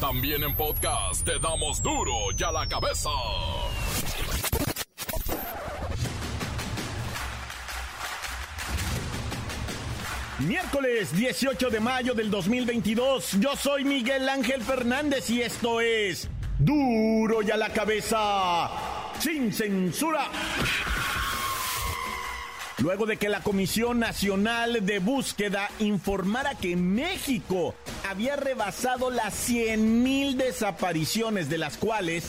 También en podcast te damos duro y a la cabeza. Miércoles 18 de mayo del 2022. Yo soy Miguel Ángel Fernández y esto es duro y a la cabeza. Sin censura. Luego de que la Comisión Nacional de Búsqueda informara que México había rebasado las 100.000 desapariciones, de las cuales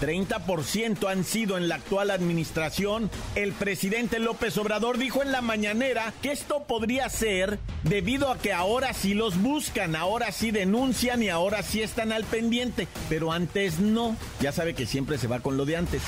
30% han sido en la actual administración, el presidente López Obrador dijo en la mañanera que esto podría ser debido a que ahora sí los buscan, ahora sí denuncian y ahora sí están al pendiente, pero antes no. Ya sabe que siempre se va con lo de antes.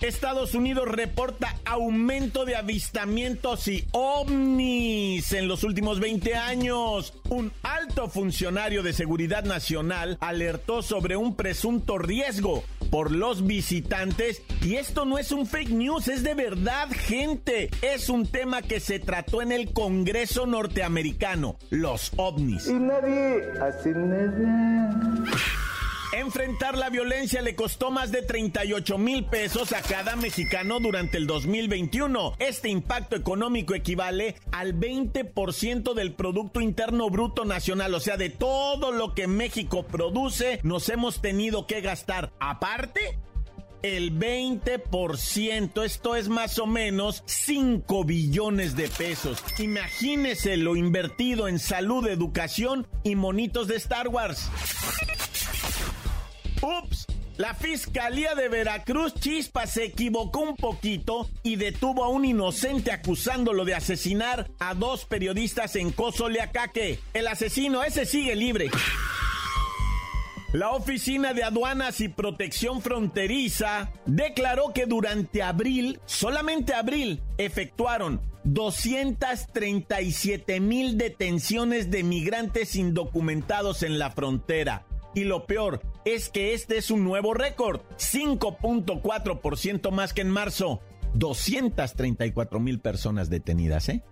Estados Unidos reporta aumento de avistamientos y ovnis en los últimos 20 años. Un alto funcionario de seguridad nacional alertó sobre un presunto riesgo por los visitantes y esto no es un fake news, es de verdad gente. Es un tema que se trató en el Congreso norteamericano, los ovnis. Y nadie hace nada. Enfrentar la violencia le costó más de 38 mil pesos a cada mexicano durante el 2021. Este impacto económico equivale al 20% del Producto Interno Bruto Nacional, o sea, de todo lo que México produce, nos hemos tenido que gastar. Aparte, el 20%. Esto es más o menos 5 billones de pesos. Imagínese lo invertido en salud, educación y monitos de Star Wars. Ups, la Fiscalía de Veracruz Chispa se equivocó un poquito y detuvo a un inocente acusándolo de asesinar a dos periodistas en Cozoleacaque. El asesino ese sigue libre. La Oficina de Aduanas y Protección Fronteriza declaró que durante abril, solamente abril, efectuaron 237 mil detenciones de migrantes indocumentados en la frontera. Y lo peor es que este es un nuevo récord, 5.4% más que en marzo. 234 mil personas detenidas, ¿eh?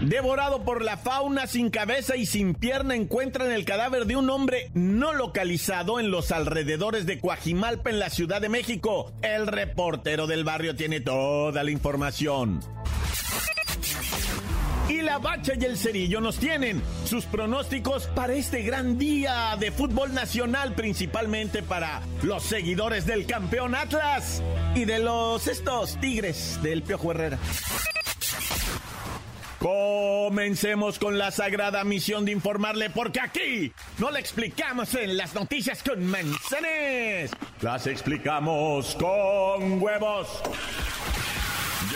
Devorado por la fauna sin cabeza y sin pierna, encuentran el cadáver de un hombre no localizado en los alrededores de Coajimalpa, en la Ciudad de México. El reportero del barrio tiene toda la información la bacha y el cerillo nos tienen sus pronósticos para este gran día de fútbol nacional, principalmente para los seguidores del campeón Atlas y de los estos Tigres del Piojo Herrera. Comencemos con la sagrada misión de informarle, porque aquí no le explicamos en las noticias con manzanes, las explicamos con huevos.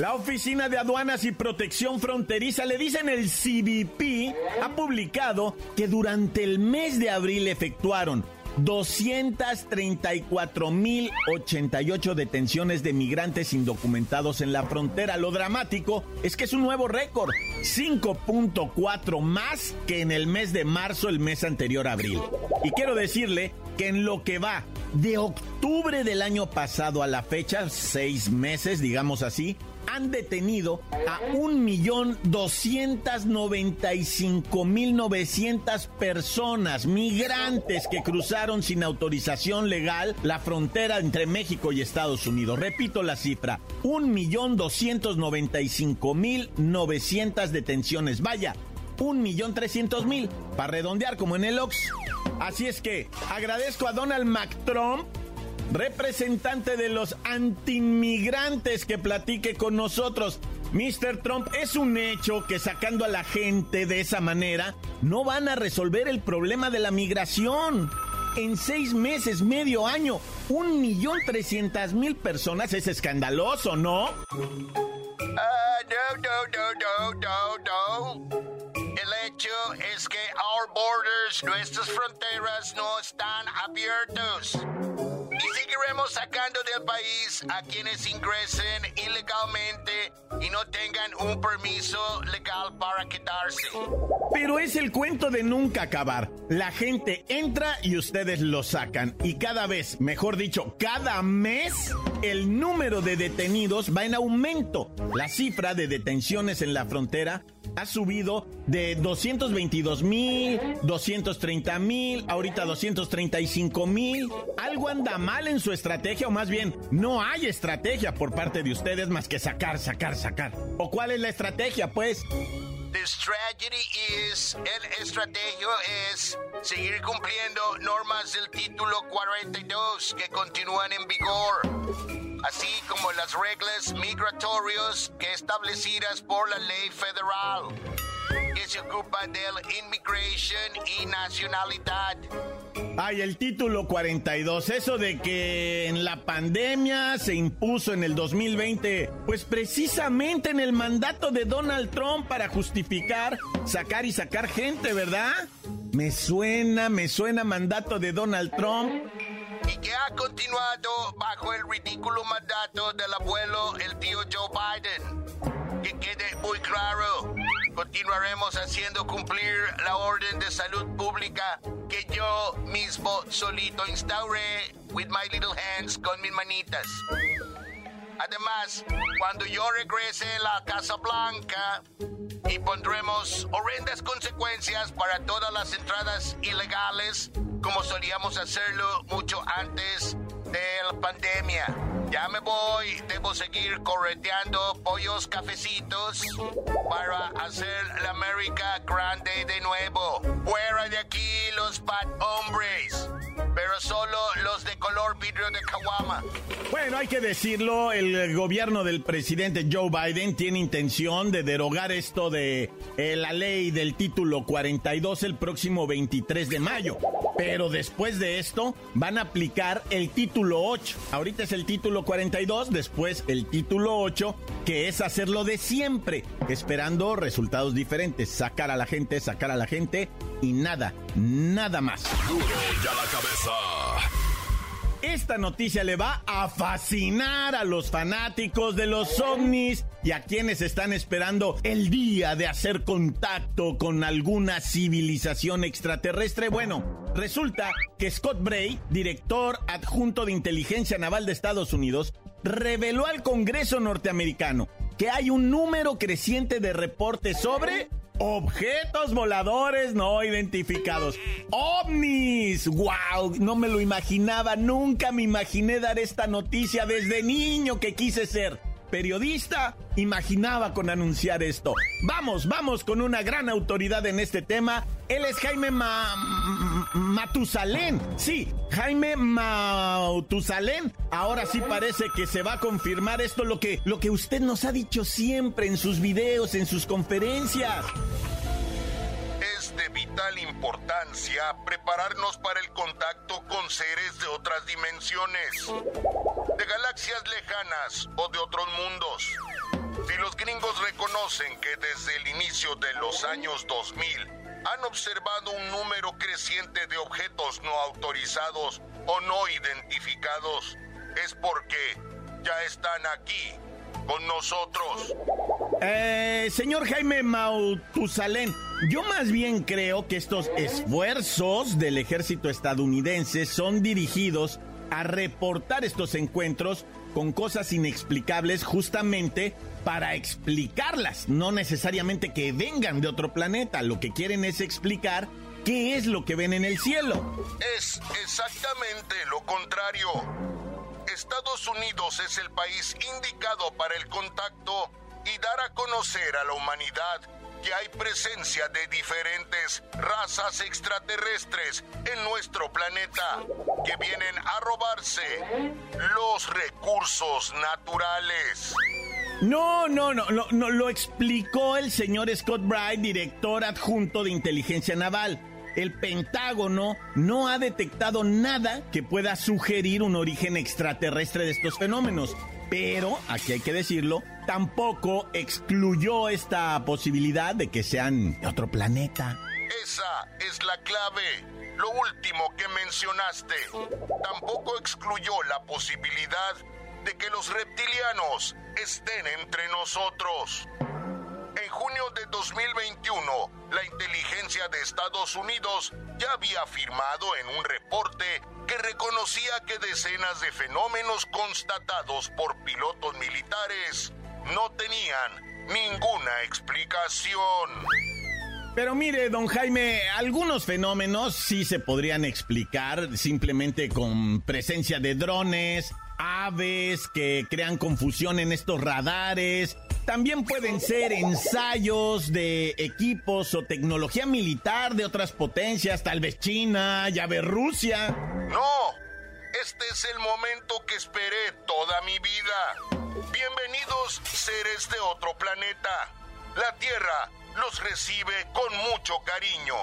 La Oficina de Aduanas y Protección Fronteriza, le dicen el CBP, ha publicado que durante el mes de abril efectuaron 234.088 detenciones de migrantes indocumentados en la frontera. Lo dramático es que es un nuevo récord, 5.4 más que en el mes de marzo, el mes anterior a abril. Y quiero decirle que en lo que va de octubre del año pasado a la fecha, seis meses, digamos así, han detenido a 1.295.900 personas, migrantes que cruzaron sin autorización legal la frontera entre México y Estados Unidos. Repito la cifra, 1.295.900 detenciones. Vaya, 1.300.000, para redondear como en el Ox. Así es que agradezco a Donald McTrump representante de los antimigrantes que platique con nosotros. Mr. Trump, es un hecho que sacando a la gente de esa manera no van a resolver el problema de la migración. En seis meses, medio año, un millón trescientas mil personas es escandaloso, ¿no? Uh, no, no, no, no, no, no. años nuestras fronteras no están abiertas. Sacando del país a quienes ingresen ilegalmente y no tengan un permiso legal para quedarse. Pero es el cuento de nunca acabar. La gente entra y ustedes lo sacan. Y cada vez, mejor dicho, cada mes, el número de detenidos va en aumento. La cifra de detenciones en la frontera ha subido de 222 mil, 230 mil, ahorita 235 mil. Algo anda mal en su estrategia, o más bien, no hay estrategia por parte de ustedes más que sacar, sacar, sacar. ¿O cuál es la estrategia, pues? The strategy is, el estrategio es seguir cumpliendo normas del título 42 que continúan en vigor, así como las reglas migratorias que establecidas por la ley federal que se ocupa del immigration y nacionalidad. Ay, el título 42, eso de que en la pandemia se impuso en el 2020, pues precisamente en el mandato de Donald Trump para justificar sacar y sacar gente, ¿verdad? Me suena, me suena mandato de Donald Trump. Y que ha continuado bajo el ridículo mandato del abuelo, el tío Joe Biden. Que quede muy claro, continuaremos haciendo cumplir la orden de salud pública que yo mismo solito instauré with my little hands con mis manitas. Además, cuando yo regrese a la Casa Blanca y pondremos horrendas consecuencias para todas las entradas ilegales, como solíamos hacerlo mucho antes de la pandemia. Ya me voy, debo seguir correteando pollos cafecitos para hacer la América grande de nuevo. Fuera de aquí los bad hombres, pero solo los de color vidrio de Kawama. Bueno, hay que decirlo, el gobierno del presidente Joe Biden tiene intención de derogar esto de eh, la ley del título 42 el próximo 23 de mayo. Pero después de esto van a aplicar el título 8. Ahorita es el título 42, después el título 8, que es hacerlo de siempre, esperando resultados diferentes, sacar a la gente, sacar a la gente y nada, nada más. La cabeza. Esta noticia le va a fascinar a los fanáticos de los ovnis y a quienes están esperando el día de hacer contacto con alguna civilización extraterrestre. Bueno, resulta que Scott Bray, director adjunto de inteligencia naval de Estados Unidos, reveló al Congreso norteamericano que hay un número creciente de reportes sobre Objetos voladores no identificados. ¡OVNIs! ¡Wow! No me lo imaginaba. Nunca me imaginé dar esta noticia desde niño que quise ser. Periodista, imaginaba con anunciar esto. Vamos, vamos con una gran autoridad en este tema. Él es Jaime Ma Matusalén. Sí, Jaime Matusalén. Ahora sí parece que se va a confirmar esto, lo que, lo que usted nos ha dicho siempre en sus videos, en sus conferencias Es de vital importancia prepararnos para el contacto con seres de otras dimensiones, de galaxias lejanas o de otros mundos. Si los gringos reconocen que desde el inicio de los años 2000 han observado un número creciente de objetos no autorizados o no identificados, es porque ya están aquí con nosotros. Eh, señor Jaime Mautusalén, yo más bien creo que estos esfuerzos del ejército estadounidense son dirigidos a reportar estos encuentros con cosas inexplicables justamente para explicarlas, no necesariamente que vengan de otro planeta, lo que quieren es explicar qué es lo que ven en el cielo. Es exactamente lo contrario. Estados Unidos es el país indicado para el contacto y dar a conocer a la humanidad que hay presencia de diferentes razas extraterrestres en nuestro planeta que vienen a robarse los recursos naturales. No, no, no, no, no, lo explicó el señor Scott Bright, director adjunto de inteligencia naval. El Pentágono no ha detectado nada que pueda sugerir un origen extraterrestre de estos fenómenos. Pero, aquí hay que decirlo, tampoco excluyó esta posibilidad de que sean otro planeta. Esa es la clave. Lo último que mencionaste. Tampoco excluyó la posibilidad de que los reptilianos estén entre nosotros. En junio de 2021, la inteligencia de Estados Unidos ya había afirmado en un reporte que reconocía que decenas de fenómenos constatados por pilotos militares no tenían ninguna explicación. Pero mire, don Jaime, algunos fenómenos sí se podrían explicar simplemente con presencia de drones, aves que crean confusión en estos radares. También pueden ser ensayos de equipos o tecnología militar de otras potencias, tal vez China, ya ve Rusia. No, este es el momento que esperé toda mi vida. Bienvenidos seres de otro planeta. La Tierra los recibe con mucho cariño.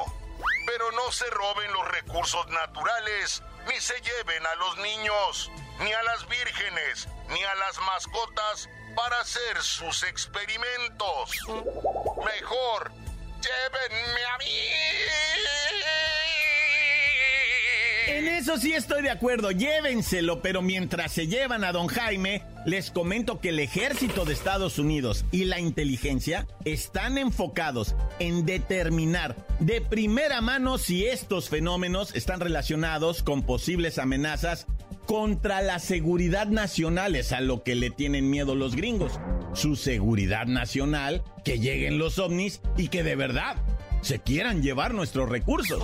Pero no se roben los recursos naturales, ni se lleven a los niños, ni a las vírgenes, ni a las mascotas para hacer sus experimentos. Mejor, llévenme a mí. En eso sí estoy de acuerdo, llévenselo, pero mientras se llevan a don Jaime, les comento que el ejército de Estados Unidos y la inteligencia están enfocados en determinar de primera mano si estos fenómenos están relacionados con posibles amenazas contra la seguridad nacional, es a lo que le tienen miedo los gringos. Su seguridad nacional, que lleguen los ovnis y que de verdad se quieran llevar nuestros recursos.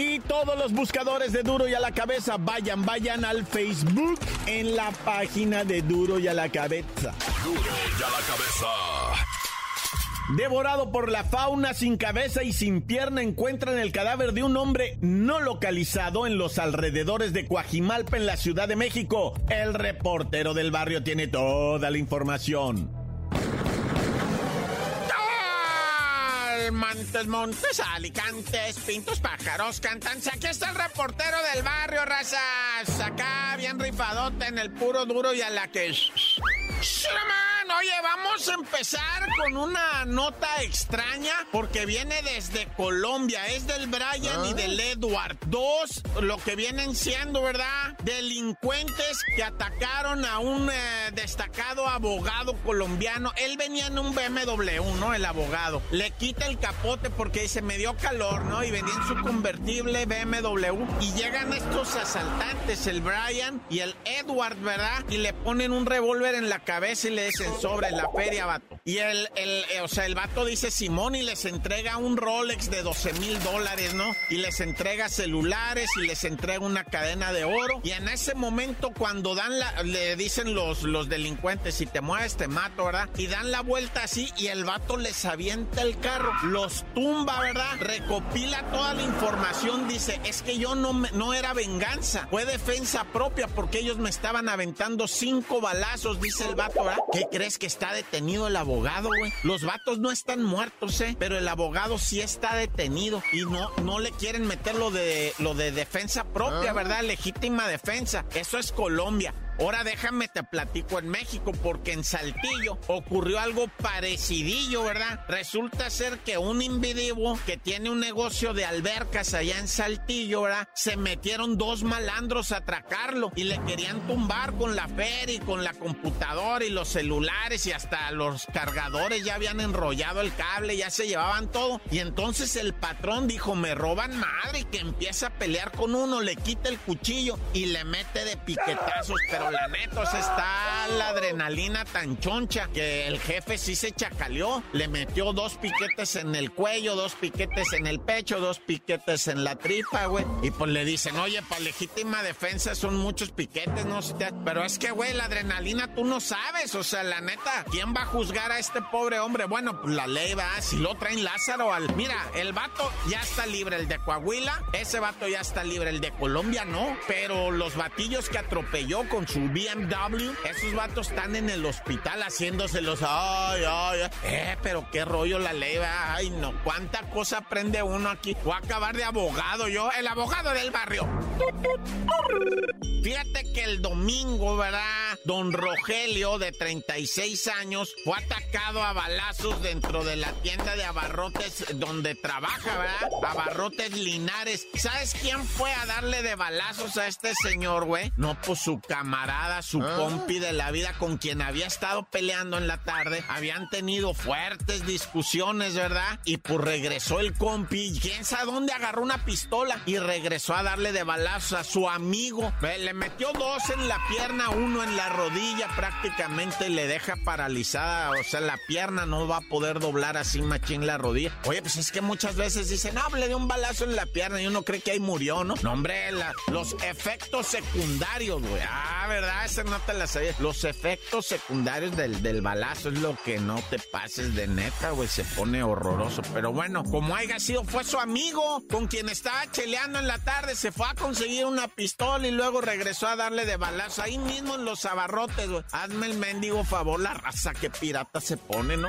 Y todos los buscadores de Duro y a la Cabeza, vayan, vayan al Facebook en la página de Duro y a la Cabeza. Duro y a la cabeza. Devorado por la fauna sin cabeza y sin pierna, encuentran el cadáver de un hombre no localizado en los alrededores de Coajimalpa, en la Ciudad de México. El reportero del barrio tiene toda la información. Montes, montes, alicantes, pintos, pájaros, cantantes. Aquí está el reportero del barrio, razas. Acá bien rifadote en el puro duro y a la que... Man, oye, vamos a empezar con una nota extraña porque viene desde Colombia. Es del Brian y del Edward. Dos, lo que vienen siendo, ¿verdad? Delincuentes que atacaron a un eh, destacado abogado colombiano. Él venía en un BMW, ¿no? El abogado. Le quita el capote porque dice, me dio calor, ¿no? Y venía en su convertible BMW. Y llegan estos asaltantes, el Brian y el Edward, ¿verdad? Y le ponen un revólver en la cabeza y le dicen sobre la feria, vato. Y el, el, eh, o sea, el vato dice Simón y les entrega un Rolex de 12 mil dólares, ¿no? Y les entrega celulares y les entrega una cadena de oro. Y en ese momento, cuando dan la, le dicen los, los delincuentes, si te mueves te mato, ¿verdad? Y dan la vuelta así y el vato les avienta el carro, los tumba, ¿verdad? Recopila toda la información, dice, es que yo no, me, no era venganza, fue defensa propia porque ellos me estaban aventando cinco balazos, dice el vato, ¿verdad? ¿Qué crees que está detenido el abogado, güey? Los vatos no están muertos, ¿eh? Pero el abogado sí está detenido y no, no le quieren meter lo de, lo de defensa propia, ¿verdad? Legítima defensa. Eso es Colombia. Ahora déjame te platico en México, porque en Saltillo ocurrió algo parecidillo, ¿verdad? Resulta ser que un individuo que tiene un negocio de albercas allá en Saltillo, ¿verdad? Se metieron dos malandros a atracarlo y le querían tumbar con la feria y con la computadora y los celulares y hasta los cargadores ya habían enrollado el cable, ya se llevaban todo. Y entonces el patrón dijo, me roban madre, que empieza a pelear con uno, le quita el cuchillo y le mete de piquetazos, pero la neta, está la adrenalina tan choncha que el jefe sí se chacaleó. Le metió dos piquetes en el cuello, dos piquetes en el pecho, dos piquetes en la tripa, güey. Y pues le dicen, oye, para legítima defensa son muchos piquetes, no. Pero es que, güey, la adrenalina tú no sabes. O sea, la neta, ¿quién va a juzgar a este pobre hombre? Bueno, pues la ley va, si lo traen Lázaro al. Mira, el vato ya está libre, el de Coahuila. Ese vato ya está libre, el de Colombia no. Pero los batillos que atropelló con su BMW. Esos vatos están en el hospital haciéndoselos. Ay, ay, ay. Eh, pero qué rollo la ley, Ay, no. ¿Cuánta cosa aprende uno aquí? Voy a acabar de abogado yo, el abogado del barrio. Fíjate que el domingo, ¿verdad? Don Rogelio, de 36 años, fue atacado a balazos dentro de la tienda de abarrotes donde trabaja, ¿verdad? Abarrotes Linares. ¿Sabes quién fue a darle de balazos a este señor, güey? No, pues su camarada, su ah. compi de la vida con quien había estado peleando en la tarde. Habían tenido fuertes discusiones, ¿verdad? Y pues regresó el compi. ¿Quién sabe dónde agarró una pistola? Y regresó a darle de balazos a su amigo. Le metió dos en la pierna, uno en la rodilla, prácticamente le deja paralizada. O sea, la pierna no va a poder doblar así machín la rodilla. Oye, pues es que muchas veces dicen, no, le dio un balazo en la pierna y uno cree que ahí murió, ¿no? No, hombre, los efectos secundarios, güey. Ah, ¿verdad? Esa no te la sabía. Los efectos secundarios del, del balazo es lo que no te pases de neta, güey. Se pone horroroso. Pero bueno, como haya sido, fue su amigo con quien estaba cheleando en la tarde. Se fue a conseguir una pistola y luego regresó a darle de balazo. Ahí mismo en los abarrotes, güey. Hazme el mendigo favor, la raza que pirata se pone, ¿no?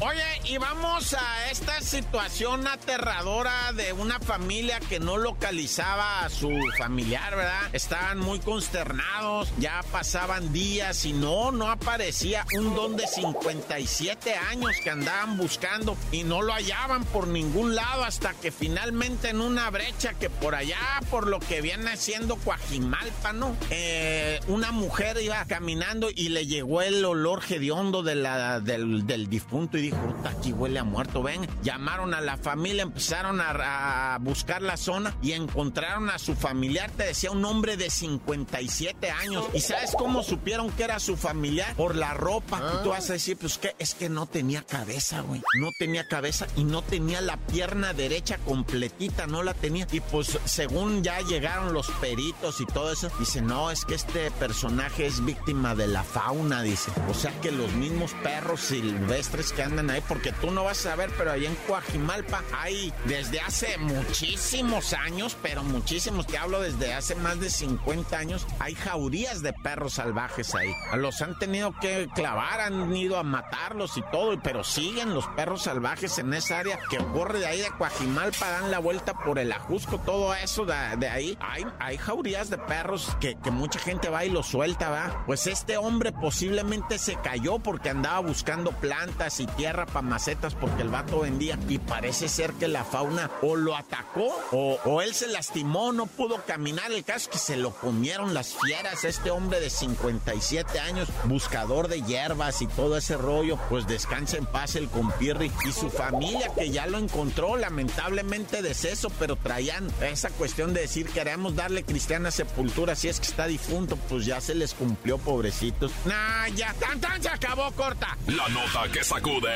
Oye, y vamos a esta situación aterradora de una familia que no localizaba a su familiar, ¿verdad? Estaban muy consternados, ya pasaban días y no, no aparecía un don de 57 años que andaban buscando y no lo hallaban por ningún lado hasta que finalmente en una brecha que por allá, por lo que viene siendo Coajimalpa, ¿no? Eh, una mujer iba caminando y le llegó el olor hediondo de la, del, del difunto y dijo, aquí huele a muerto, ven. Llamaron a la familia, empezaron a, buscar la zona y encontraron a su familiar, te decía, un hombre de 57 años. ¿Y sabes cómo supieron que era su familiar? Por la ropa. Y tú vas a decir, pues que es que no tenía cabeza, güey. No tenía cabeza y no tenía la pierna derecha completita, no la tenía. Y pues según ya llegaron los peritos y todo eso, dice, no, es que este personaje es víctima de la fauna, dice. O sea que los mismos perros silvestres que andan ahí, porque tú no vas a ver, pero ahí en Coajimalpa hay desde hace muchísimos años, pero muchísimos, te hablo desde hace más de 50 años, hay jaurías de perros salvajes ahí. Los han tenido que clavar, han ido a matarlos y todo, pero siguen los perros salvajes en esa área que ocurre de ahí de Coajimalpa, dan la vuelta por el Ajusco, todo eso de, ahí. Hay, hay jaurías de perros que, que mucha gente va y los suelta, va. Pues este hombre posiblemente se cayó porque andaba buscando plantas y tierra para macetas porque el vato vendía. Y parece ser que la fauna o lo atacó o, él se lastimó, no pudo caminar. El caso es que se lo comieron las fieras. Este hombre de 57 años, buscador de hierbas y todo ese rollo, pues descansa en paz el compirri y su familia que ya lo encontró, lamentablemente deceso, pero traían esa cuestión de decir queremos darle cristiana sepultura si es que está difunto, pues ya se les cumplió, pobrecitos. Nah, ya, tan tan se acabó corta. La nota que sacude.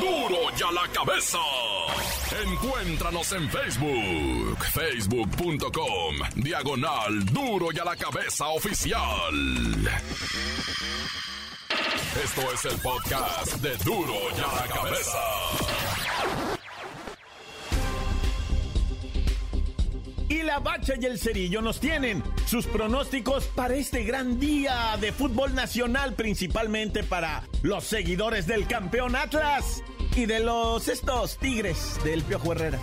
¡Duro! ¡Duro ya la cabeza! Encuéntranos en Facebook, facebook.com, diagonal Duro y a la cabeza oficial. Esto es el podcast de Duro y a la cabeza. y la Bacha y el Cerillo nos tienen sus pronósticos para este gran día de fútbol nacional, principalmente para los seguidores del campeón Atlas y de los estos Tigres del Piojo Herrera.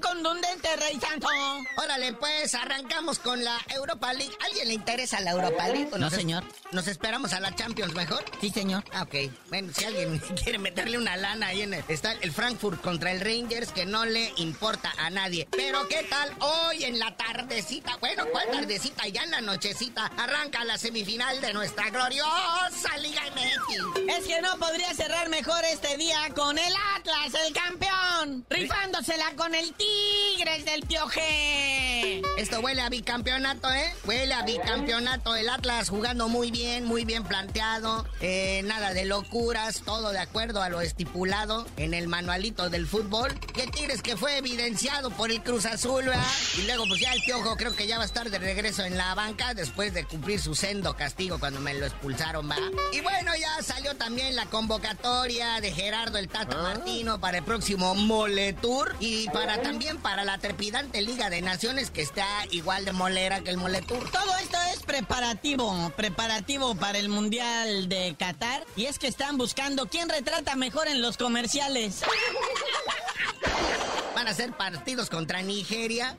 Contundente, Rey Santo. Órale, pues, arrancamos con la Europa League. ¿Alguien le interesa la Europa League? No, señor. ¿Nos esperamos a la Champions mejor? Sí, señor. Ah, ok. Bueno, si alguien quiere meterle una lana ahí en el, está el Frankfurt contra el Rangers que no le importa a nadie. Pero ¿qué tal hoy en la tardecita? Bueno, ¿cuál tardecita? Ya en la nochecita arranca la semifinal de nuestra gloriosa Liga MX. Es que no podría cerrar mejor este día con el Atlas, el campeón, rifándosela con el Tigres del Pioje. Esto huele a bicampeonato, ¿eh? Huele a bicampeonato. El Atlas jugando muy bien, muy bien planteado. Eh, nada de locuras, todo de acuerdo a lo estipulado en el manualito del fútbol. ¿Qué tires que fue evidenciado por el Cruz Azul, ¿verdad? Y luego, pues ya el Piojo creo que ya va a estar de regreso en la banca después de cumplir su sendo castigo cuando me lo expulsaron, ¿va? Y bueno, ya salió también la convocatoria de Gerardo el Tata Ah. Martino para el próximo Mole Tour y para también para la trepidante Liga de Naciones que está igual de molera que el Mole Tour. Todo esto es preparativo, preparativo para el Mundial de Qatar. Y es que están buscando quién retrata mejor en los comerciales. Van a ser partidos contra Nigeria,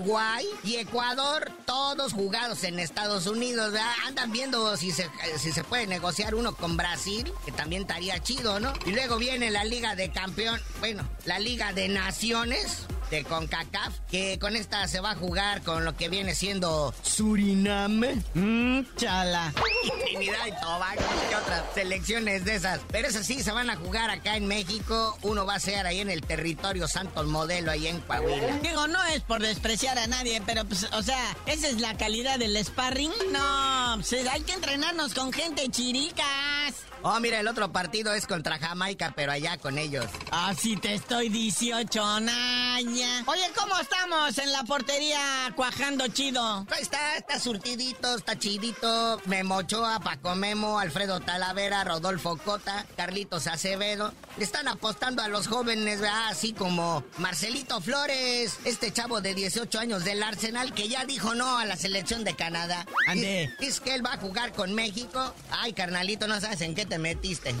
Uruguay y Ecuador, todos jugados en Estados Unidos. Andan viendo si se, si se puede negociar uno con Brasil, que también estaría chido, ¿no? Y luego viene la Liga de Campeón, bueno, la Liga de Naciones de CONCACAF, que con esta se va a jugar con lo que viene siendo Suriname. Mmm, chala. y Trinidad y Tobago, ¿qué otras selecciones de esas? Pero esas sí se van a jugar acá en México. Uno va a ser ahí en el territorio Santos Modelo, ahí en Coahuila. Digo, no es por despreciar a nadie, pero pues, o sea, esa es la calidad del sparring. No, pues, hay que entrenarnos con gente chiricas. Oh, mira, el otro partido es contra Jamaica, pero allá con ellos. Así te estoy 18, Naya. Oye, ¿cómo estamos en la portería cuajando chido? Está, está surtidito, está chidito. Memo Ochoa, Paco Memo, Alfredo Talavera, Rodolfo Cota, Carlitos Acevedo. Le están apostando a los jóvenes, ¿verdad? así como Marcelito Flores, este chavo de 18 años del Arsenal que ya dijo no a la selección de Canadá. Ande. Dice que él va a jugar con México. Ay, carnalito, no sabes en qué te metiste.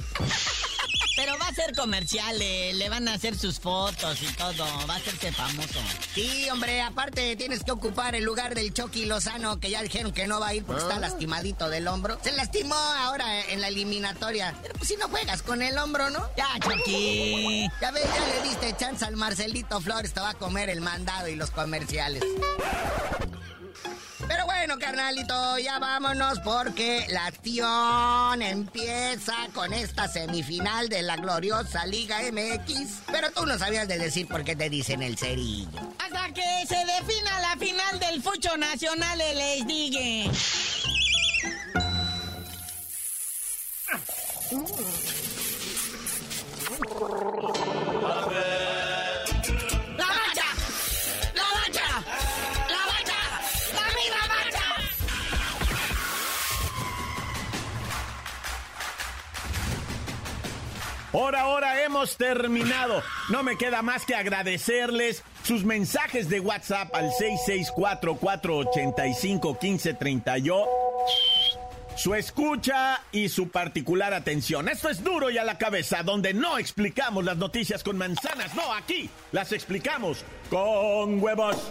Pero va a ser comercial, eh, le van a hacer sus fotos y todo, va a hacerse famoso. Sí, hombre, aparte tienes que ocupar el lugar del Chucky Lozano, que ya dijeron que no va a ir porque está lastimadito del hombro. Se lastimó ahora en la eliminatoria. Pero pues si no juegas con el hombro, ¿no? Ya, Chucky. Ya ves, ya le diste chance al Marcelito Flores, te va a comer el mandado y los comerciales. Pero bueno, carnalito, ya vámonos porque la acción empieza con esta semifinal de la gloriosa Liga MX. Pero tú no sabías de decir por qué te dicen el cerillo. Hasta que se defina la final del Fucho Nacional, les digue. ¡La Por ahora hemos terminado. No me queda más que agradecerles sus mensajes de WhatsApp al 664-485-1538. Su escucha y su particular atención. Esto es duro y a la cabeza, donde no explicamos las noticias con manzanas. No, aquí las explicamos con huevos.